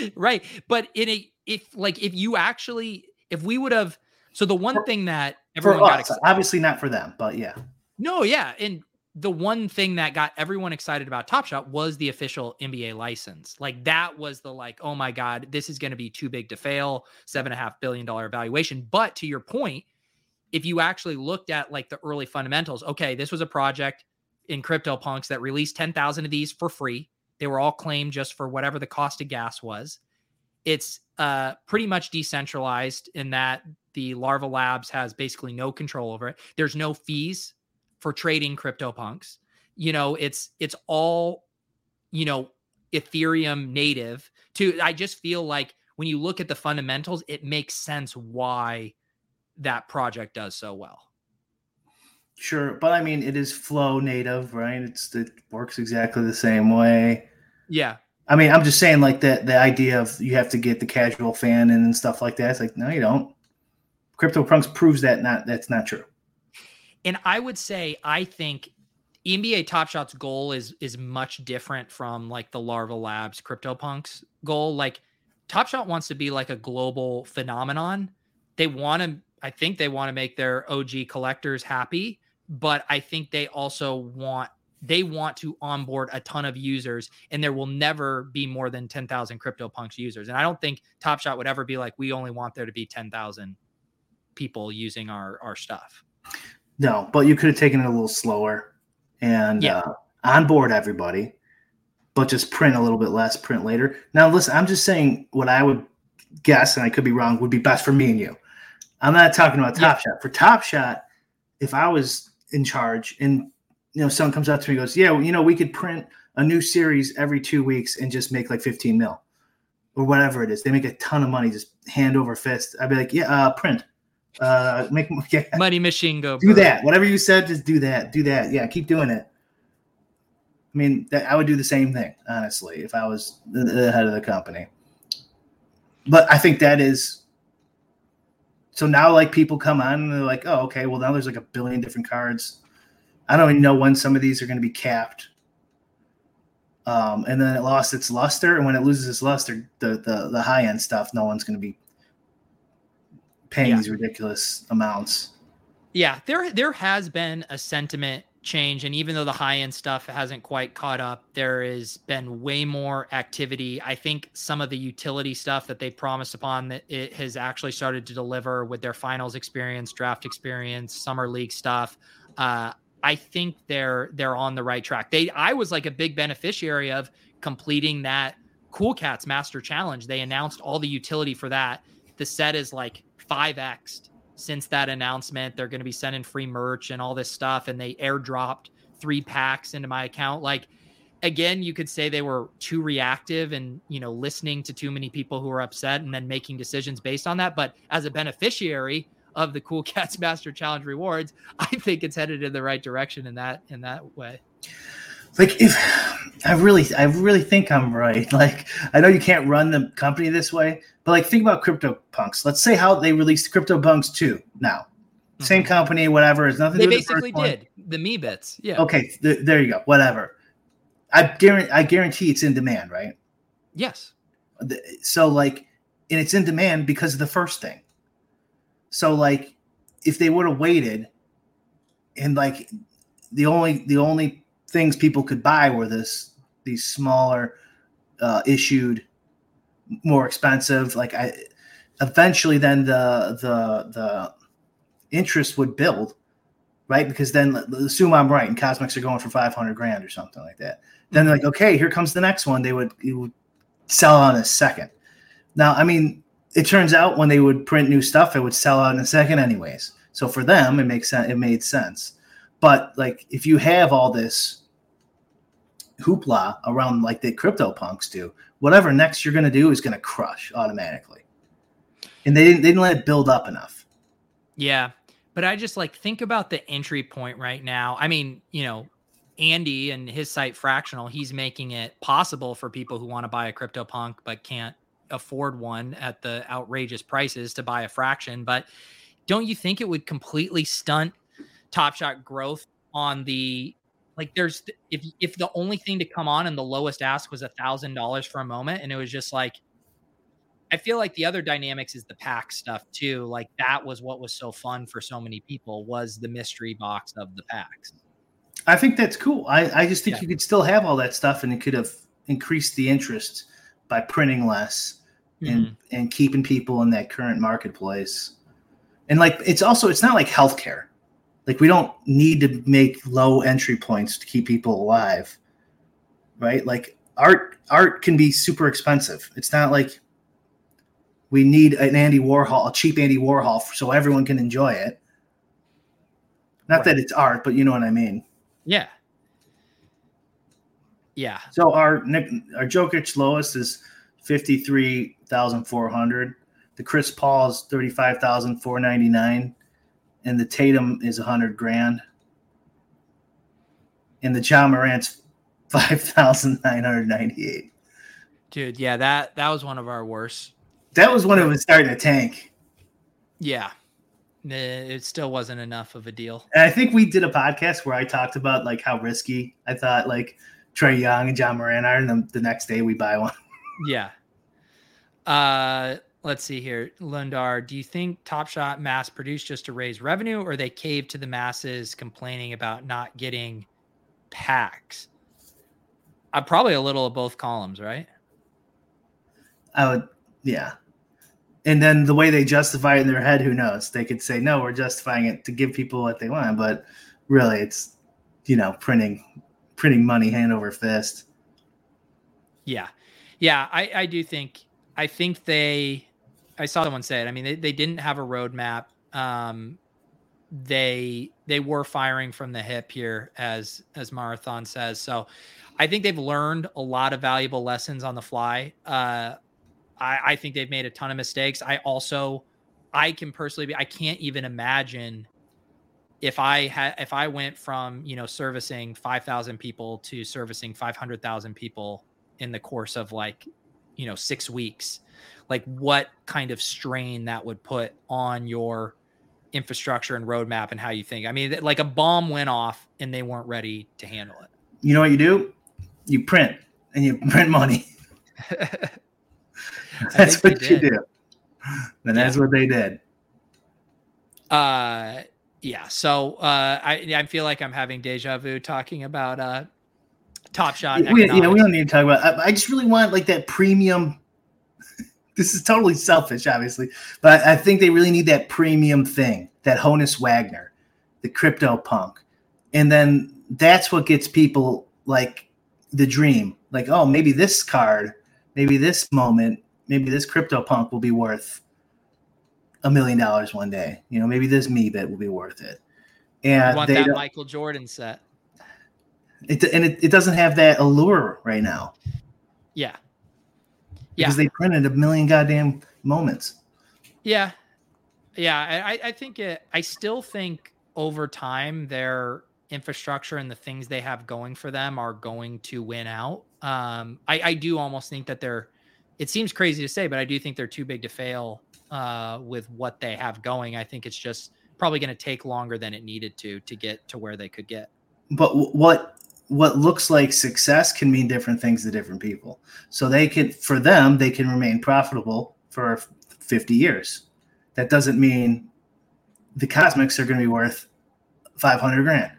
<laughs> right. But in a if like if you actually if we would have so the one For- thing that For everyone got excited obviously not for them, but yeah. No, yeah. And the one thing that got everyone excited about Top Shot was the official NBA license. Like that was the like, oh my God, this is going to be too big to fail, seven and a half billion dollar valuation. But to your point, if you actually looked at like the early fundamentals, okay, this was a project in CryptoPunks that released 10,000 of these for free. They were all claimed just for whatever the cost of gas was. It's uh, pretty much decentralized in that the Larva Labs has basically no control over it. There's no fees for trading CryptoPunks. You know, it's it's all, you know, Ethereum native. To I just feel like when you look at the fundamentals, it makes sense why that project does so well. Sure, but I mean, it is Flow native, right? It's it works exactly the same way. Yeah. I mean, I'm just saying, like that the idea of you have to get the casual fan and stuff like that. It's like, no, you don't. CryptoPunks proves that not that's not true. And I would say I think NBA Top Shot's goal is is much different from like the Larva Labs CryptoPunks goal. Like Top Shot wants to be like a global phenomenon. They want to I think they want to make their OG collectors happy, but I think they also want they want to onboard a ton of users and there will never be more than 10,000 CryptoPunks users. And I don't think Top Shot would ever be like we only want there to be 10,000 people using our our stuff. No, but you could have taken it a little slower and Yeah. uh, onboard everybody, but just print a little bit less, print later. Now, listen, I'm just saying what I would guess, and I could be wrong, would be best for me and you. I'm not talking about Top Shot. For Top Shot, if I was in charge and you know someone comes up to me and goes, "Yeah, well, you know, we could print a new series every two weeks and just make like 15 mil or whatever it is. They make a ton of money, just hand over fist." I'd be like, "Yeah, uh, print, uh, make <laughs> yeah, Money Machine Go. do bro. that. Whatever you said, just do that. Do that. Yeah, keep doing it. I mean, that, I would do the same thing, honestly, if I was the, the head of the company. But I think that is so now. Like people come on and they're like, "Oh, okay. Well, now there's like a billion different cards. I don't even know when some of these are going to be capped." Um, and then it lost its luster, and when it loses its luster, the the, the high end stuff, no one's going to be paying Yeah. these ridiculous amounts. Yeah, there there has been a sentiment change, and even though the high end stuff hasn't quite caught up, there has been way more activity. I think some of the utility stuff that they promised upon that it has actually started to deliver with their finals experience, draft experience, summer league stuff. Uh, I think they're they're on the right track. They I was like a big beneficiary of completing that Cool Cats Master Challenge. They announced all the utility for that. The set is like 5x since that announcement. They're going to be sending free merch and all this stuff. And they airdropped three packs into my account. Like, again, you could say they were too reactive and, you know, listening to too many people who are upset and then making decisions based on that. But as a beneficiary of the Cool <laughs> Cats Master Challenge rewards, I think it's headed in the right direction in that in that way. like if I really I really think I'm right. <laughs> Like I know you can't run the company this way, but like think about CryptoPunks. Let's say how they released CryptoPunks 2 now. Same mm-hmm. company, whatever. It's nothing They with the basically first one. did the Meebits. Yeah. Okay, th- there you go. Whatever. I guarantee I guarantee it's in demand, right? Yes. So like and it's in demand because of the first thing. So like if they would have waited and like the only the only things people could buy were this these smaller uh, issued more expensive like I eventually then the the the interest would build right? Because then assume I'm right and cosmics are going for 500 grand or something like that. Then they're like okay here comes the next one. They would it would sell on a second. Now I mean it turns out when they would print new stuff it would sell out in a second anyways so for them it makes sense it made sense but like if you have all this hoopla around like the crypto punks do whatever next you're going to do is going to crush automatically and they didn't they didn't let it build up enough Yeah. But I just like think about the entry point right now. I mean, you know, Andy and his site Fractional, he's making it possible for people who want to buy a CryptoPunk but can't afford one at the outrageous prices to buy a fraction. But don't you think it would completely stunt Top Shot growth on the like there's if if the only thing to come on and the lowest ask was a thousand dollars for a moment and it was just like I feel like the other dynamics is the pack stuff too. Like that was what was so fun for so many people was the mystery box of the packs. I think that's cool. I, I just think Yeah. you could still have all that stuff and it could have increased the interest by printing less and hmm. and keeping people in that current marketplace. And like it's also it's not like healthcare. Like we don't need to make low entry points to keep people alive. Right? Like art art can be super expensive. It's not like we need an Andy Warhol, a cheap Andy Warhol so everyone can enjoy it. Not that it's art, but you know what I mean. Yeah. Yeah. So our our Jokic lowest is fifty three thousand four hundred. The Chris Paul is thirty five thousand four ninety nine, and the Tatum is hundred grand, and the Ja Morant's <laughs> five thousand nine hundred ninety eight. Dude, yeah, that that was one of our worst. That was when it was starting to tank, Yeah. It still wasn't enough of a deal. and I think we did a podcast where I talked about like how risky I thought like Trae Young and Ja Morant are, and then the next day we buy one. <laughs> Yeah. Uh let's see here. Lundar, do you think Top Shot mass produced just to raise revenue or they caved to the masses complaining about not getting packs? Uh, probably a little of both columns, right? I would, yeah. And then the way they justify it in their head, who knows? They could say, no, we're justifying it to give people what they want, but really, it's you know printing printing money hand over fist. Yeah. Yeah, I, I do think I think they I saw someone say it. I mean, they, they didn't have a roadmap. Um they they were firing from the hip here as as Marathon says. So I think they've learned a lot of valuable lessons on the fly. Uh I, I think they've made a ton of mistakes. I also I can personally be I can't even imagine if I had if I went from you know servicing five thousand people to servicing five hundred thousand people in the course of like you know six weeks like what kind of strain that would put on your infrastructure and roadmap and how you think i mean like a bomb went off and they weren't ready to handle it. You know what you do? You print and you <laughs> print money. <laughs> That's what you do. And that's what they did. uh yeah so uh i i feel like i'm having deja vu talking about uh top shot we, yeah, we don't need to talk about. I, I just really want like that premium. <laughs> this is totally selfish, obviously, but I think they really need that premium thing, that Honus Wagner, the crypto punk, and then that's what gets people like the dream. Like, oh, maybe this card, maybe this moment, maybe this crypto punk will be worth a million dollars one day. You know, maybe this Meebit will be worth it. You And want they that michael jordan set it, and it, it doesn't have that allure right now. yeah yeah because they printed a million goddamn moments. Yeah, yeah. I, I think it. I still think over time their infrastructure and the things they have going for them are going to win out. Um, I, I do almost think that they're. It seems crazy to say, but I do think they're too big to fail uh, with what they have going. I think it's just probably going to take longer than it needed to to get to where they could get. But what what looks like success can mean different things to different people. So they can, for them, they can remain profitable for 50 years. That doesn't mean the cosmics are going to be worth 500 grand.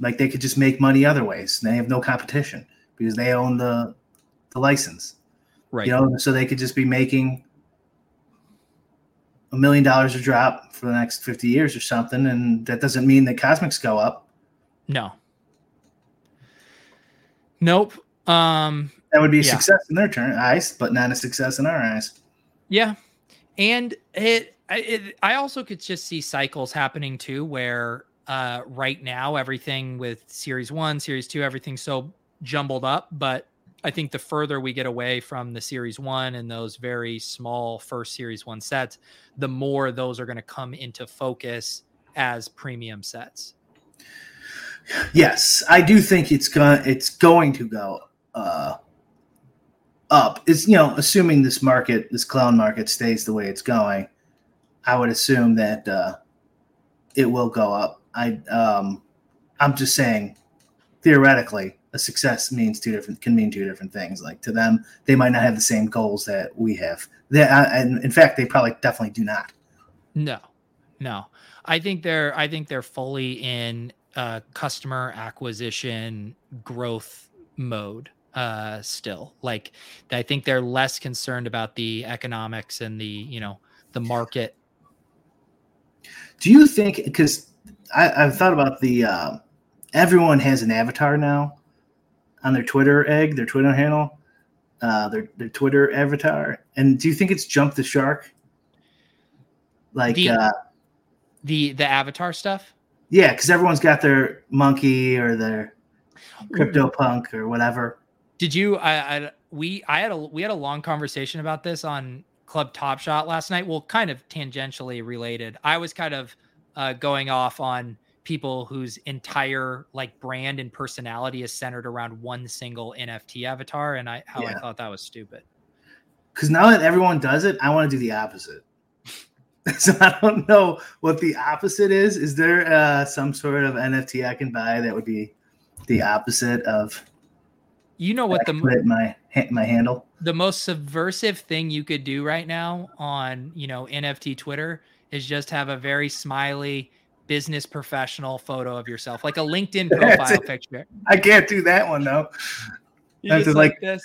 Like they could just make money other ways. They have no competition because they own the the license. Right. You know, so they could just be making a million dollars a drop for the next 50 years or something. And that doesn't mean that cosmics go up. No. Nope. Um. That would be a Yeah. success in their turn eyes, but not a success in our eyes. Yeah, and it, I- it I also could just see cycles happening too, where uh, right now everything with Series One, Series Two, everything's so jumbled up. But I think the further we get away from the Series One and those very small first Series One sets, the more those are going to come into focus as premium sets. Yes, I do think it's going it's going to go uh, up. It's you know, assuming this market, this clown market stays the way it's going, I would assume that uh, it will go up. I um, I'm just saying, theoretically, a success means two different can mean two different things. Like to them, they might not have the same goals that we have. They, and in fact, they probably definitely do not. No, no. I think they're I think they're fully in uh, customer acquisition growth mode uh still. Like i think they're less concerned about the economics and the you know the market. Do you think because i've thought about the uh, everyone has an avatar now on their twitter egg their twitter handle uh their, their twitter avatar. And do you think it's jumped the shark? Like the, uh the the avatar stuff yeah because everyone's got their monkey or their crypto punk or whatever did you? I, I we I had a we had a long conversation about this on Club Top Shot last night. Well, kind of tangentially related. I was kind of uh, going off on people whose entire like brand and personality is centered around one single NFT avatar, and I how yeah. I thought that was stupid. Because now that everyone does it, I want to do the opposite. <laughs> so I don't know what the opposite is. Is there uh, some sort of NFT I can buy that would be the opposite of you know what the my my handle. The most subversive thing you could do right now on you know NFT Twitter is just have a very smiley business professional photo of yourself, like a LinkedIn <laughs> profile picture. I can't do that one though. I have to like, like this.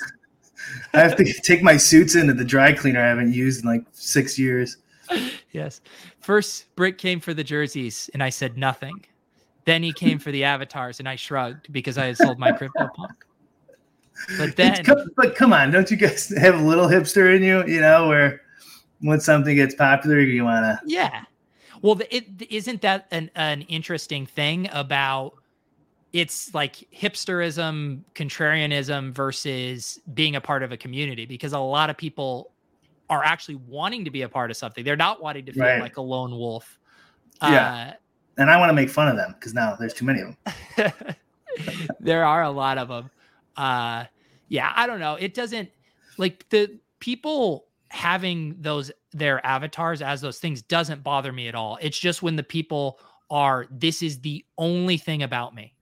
I have to take my suits into the dry cleaner I haven't used in like six years. <laughs> Yes. First, Brick came for the jerseys, and I said nothing. Then he came for the avatars, and I shrugged because I had sold my crypto punk. But then, but come on, don't you guys <laughs> have a little hipster in you? You know, where when something gets popular, you want to. Yeah. Well, it isn't that an, an interesting thing about it's like hipsterism, contrarianism versus being a part of a community because a lot of people are actually wanting to be a part of something. They're not wanting to feel right. like a lone wolf. Yeah. Uh, and I want to make fun of them because now there's too many of them. <laughs> there are a lot of them uh yeah i don't know it doesn't like the people having those their avatars as those things doesn't bother me at all it's just when the people are this is the only thing about me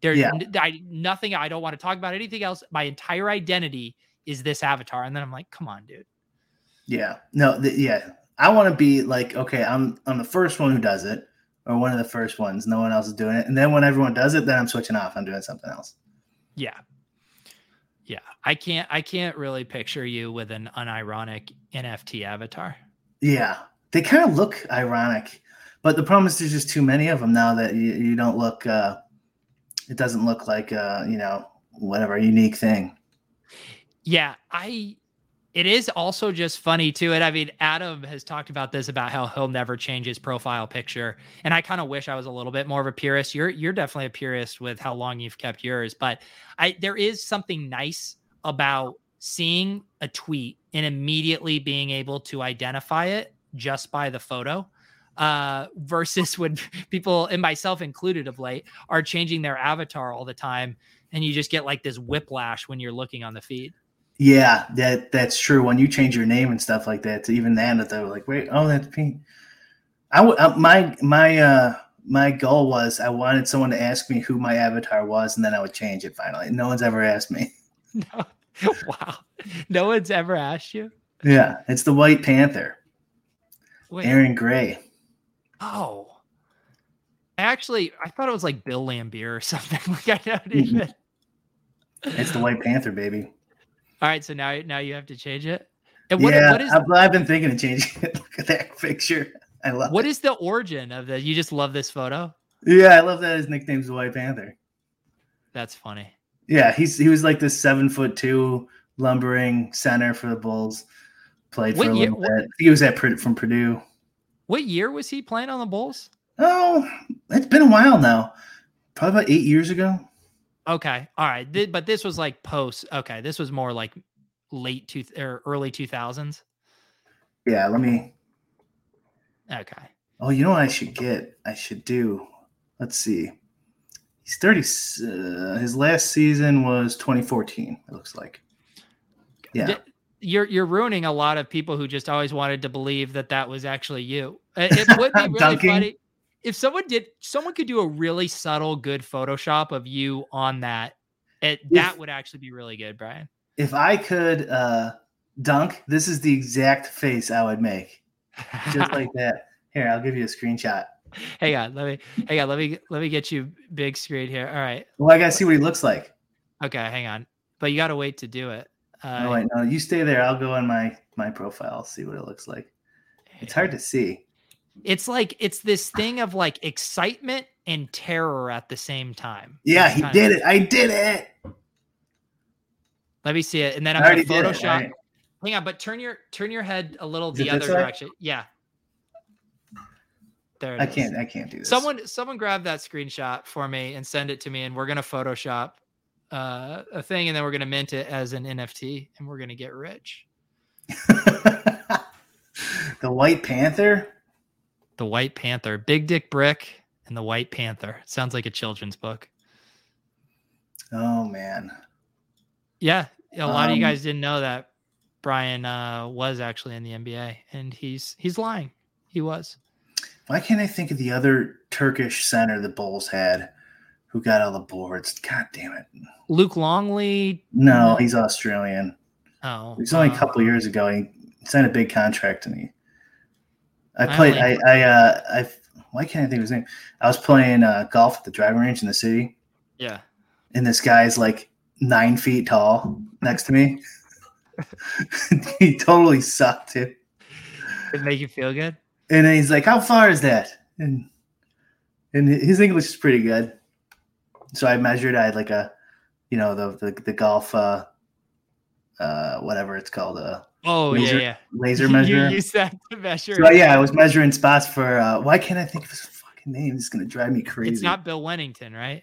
there's yeah. I, nothing i don't want to talk about anything else my entire identity is this avatar and then i'm like come on dude yeah. No the, yeah. I want to be like okay i'm i'm the first one who does it or one of the first ones. No one else is doing it. And then when everyone does it then i'm switching off. I'm doing something else. Yeah. Yeah, I can't I can't really picture you with an unironic NFT avatar. Yeah, they kind of look ironic, but the problem is there's just too many of them now that you, you don't look. Uh, it doesn't look like uh, you know whatever unique thing. Yeah, I it is also just funny too. And I mean, Adam has talked about this about how he'll never change his profile picture. And I kind of wish I was a little bit more of a purist. You're you're definitely a purist with how long you've kept yours, but I there is something nice about seeing a tweet and immediately being able to identify it just by the photo uh, versus <laughs> when people and myself included of late are changing their avatar all the time and you just get like this whiplash when you're looking on the feed yeah, that that's true. When you change your name and stuff like that, to even then, that they're like, wait, oh, that's me. I w- uh, my my uh my goal was I wanted someone to ask me who my avatar was, and then I would change it. Finally, no one's ever asked me. No. <laughs> <laughs> Wow, no one's ever asked you. Yeah, it's the White Panther. Wait. Aaron Gray. Oh, I actually, I thought it was like Bill Laimbeer or <laughs> something. Like I don't even. It's the White Panther, baby. All right, so now now you have to change it. And what, yeah, what is, I've, I've, been thinking of changing <laughs> it. Look at that picture. I love. What it. is the origin of that? You just love this photo. Yeah, I love that his nickname's the White Panther. That's funny. Yeah, he's he was like this seven foot two lumbering center for the Bulls. Played what for a year, little bit. What, he was at from Purdue. What year was he playing on the Bulls? Oh, it's been a while now. Probably about eight years ago. Okay. All right. Th- but this was like post. Okay. This was more like late two or early 2000s. Yeah. Let me. Okay. Oh, you know what I should get? I should do. Let's see. He's 30. Uh, his last season was 2014, it looks like. Yeah. You're you're ruining a lot of people who just always wanted to believe that that was actually you. It, it would be <laughs> really funny if someone did someone could do a really subtle good photoshop of you on that It that would actually be really good, Brian. If I could uh, dunk, this is the exact face I would make, just like <laughs> that. Here, I'll give you a screenshot. hang on, let me hang on, let me let me get you big screen here. All right. Well, I gotta see what he looks like. Okay, hang on. But you gotta wait to do it. Uh, no, wait, no, you stay there. I'll go on my my profile, see what it looks like. It's hard to see. It's like it's this thing of like excitement and terror at the same time. Yeah, he did of- it. I did it. Let me see it, and then I'm gonna. Photoshop. Right. Hang on, but turn your turn your head a little Is the other way? direction. Yeah. There it I is. can't. I can't do this. Someone someone grab that screenshot for me and send it to me, and we're gonna Photoshop uh, a thing, and then we're gonna mint it as an NFT, and we're gonna get rich. <laughs> the White Panther. The White Panther, Big Dick Brick, and the White Panther. Sounds like a children's book. Oh man. Yeah, a lot of you Um, guys didn't know that Brian uh, was actually in the NBA, and he's he's lying. He was. Why can't I think of the other Turkish center the Bulls had, who got all the boards? God damn it! Luke Longley. No, he's Australian. Oh, It was only a uh, couple years ago. He signed a big contract to me. I I played. only- I. I. Uh, I. Why can't I think of his name? I was playing uh, golf at the driving range in the city, Yeah. and this guy's like nine feet tall next to me. <laughs> he totally sucked it. Did it make you feel good? And then he's like, "How far is that?" And and his English is pretty good. So I measured. I had like a, you know, the the, the golf, uh, uh, whatever it's called, uh, Oh Laser- yeah, yeah. laser <laughs> You measure. use that to measure. So yeah, I was measuring spots for. Uh, why can't I think of his fucking name? It's gonna drive me crazy. It's not Bill Wennington, right?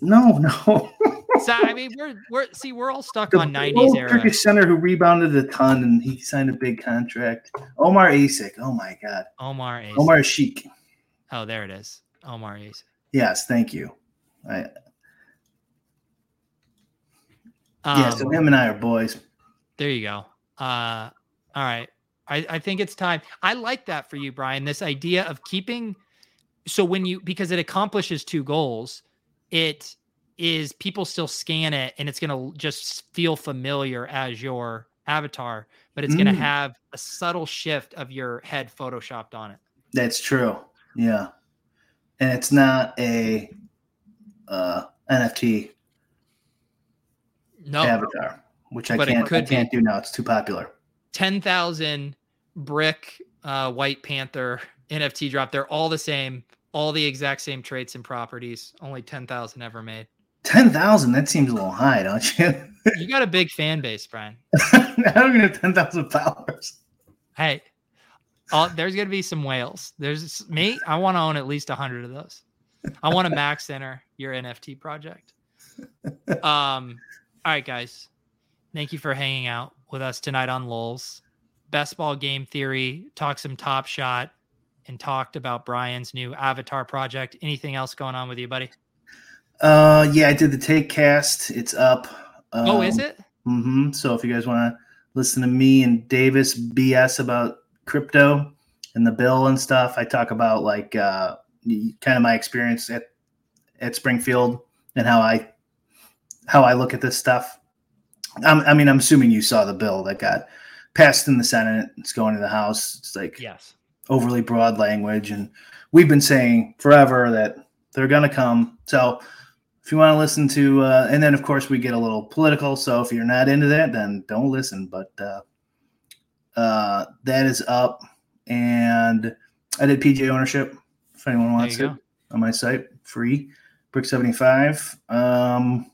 No, no. <laughs> So I mean, we're we're see, we're all stuck The on '90s old era. Turkish center who rebounded a ton and he signed a big contract. Omar Asik. Oh my God. Omar Ace. Omar Sheik. Oh, there it is. Omar Ace. Yes, thank you. I, Um, yeah, so him and I are boys. There you go. Uh, all right. I, I think it's time. I like that for you, Brian. This idea of keeping so when you because it accomplishes two goals, it is people still scan it and it's gonna just feel familiar as your avatar, but it's gonna Mm. have a subtle shift of your head photoshopped on it. That's true. Yeah. And it's not a uh, NFT No, avatar, which I But it can't I can't do now. It's too popular. ten thousand brick uh, White Panther <laughs> NFT drop. They're all the same, all the exact same traits and properties. Only ten thousand ever made. Ten thousand, that seems a little high, don't you? You got a big fan base, Brian. <laughs> I don't even have ten thousand followers. Hey, uh, there's gonna be some whales. There's me. I want to own at least hundred of those. I want to max enter your NFT project. <laughs> Um. All right, guys. Thank you for hanging out with us tonight on Lulz. Best ball game theory. Talked some top shot and talked about Brian's new avatar project. Anything else going on with you, buddy? Uh, yeah, I did the take cast. It's up. Um, oh, is it? Mm-hmm. So if you guys want to listen to me and Davis BS about crypto and the bill and stuff, I talk about like uh, kind of my experience at at Springfield and how I how I look at this stuff. I'm, I mean, I'm assuming you saw the bill that got passed in the Senate. It's going to the House. It's like Yes. overly broad language, and we've been saying forever that they're going to come. So if you want to listen to, uh, and then of course we get a little political. So if you're not into that, then don't listen. But uh, uh, that is up, and I did PJ ownership. If anyone wants it go. on my site, free brick seventy five. Um,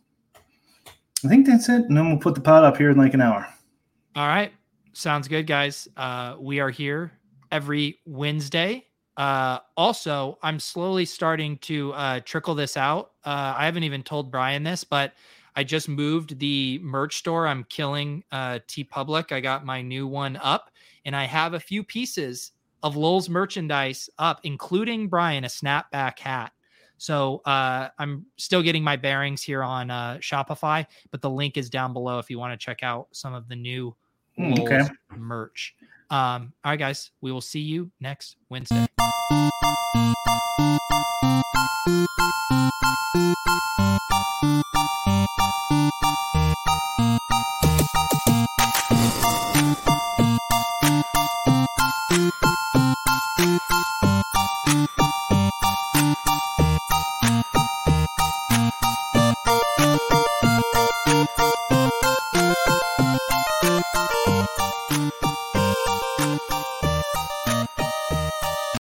I think that's it, and then we'll put the pot up here in like an hour. All right. Sounds good, guys. Uh, we are here every Wednesday. Uh, also, I'm slowly starting to uh, trickle this out. Uh, I haven't even told Brian this, but I just moved the merch store. I'm killing uh, TeePublic. I got my new one up, and I have a few pieces of Lowell's merchandise up, including Brian a snapback hat. So uh, I'm still getting my bearings here on uh, Shopify, but the link is down below if you want to check out some of the new Hmm, okay. Merch. Um, all right, guys, we will see you next Wednesday.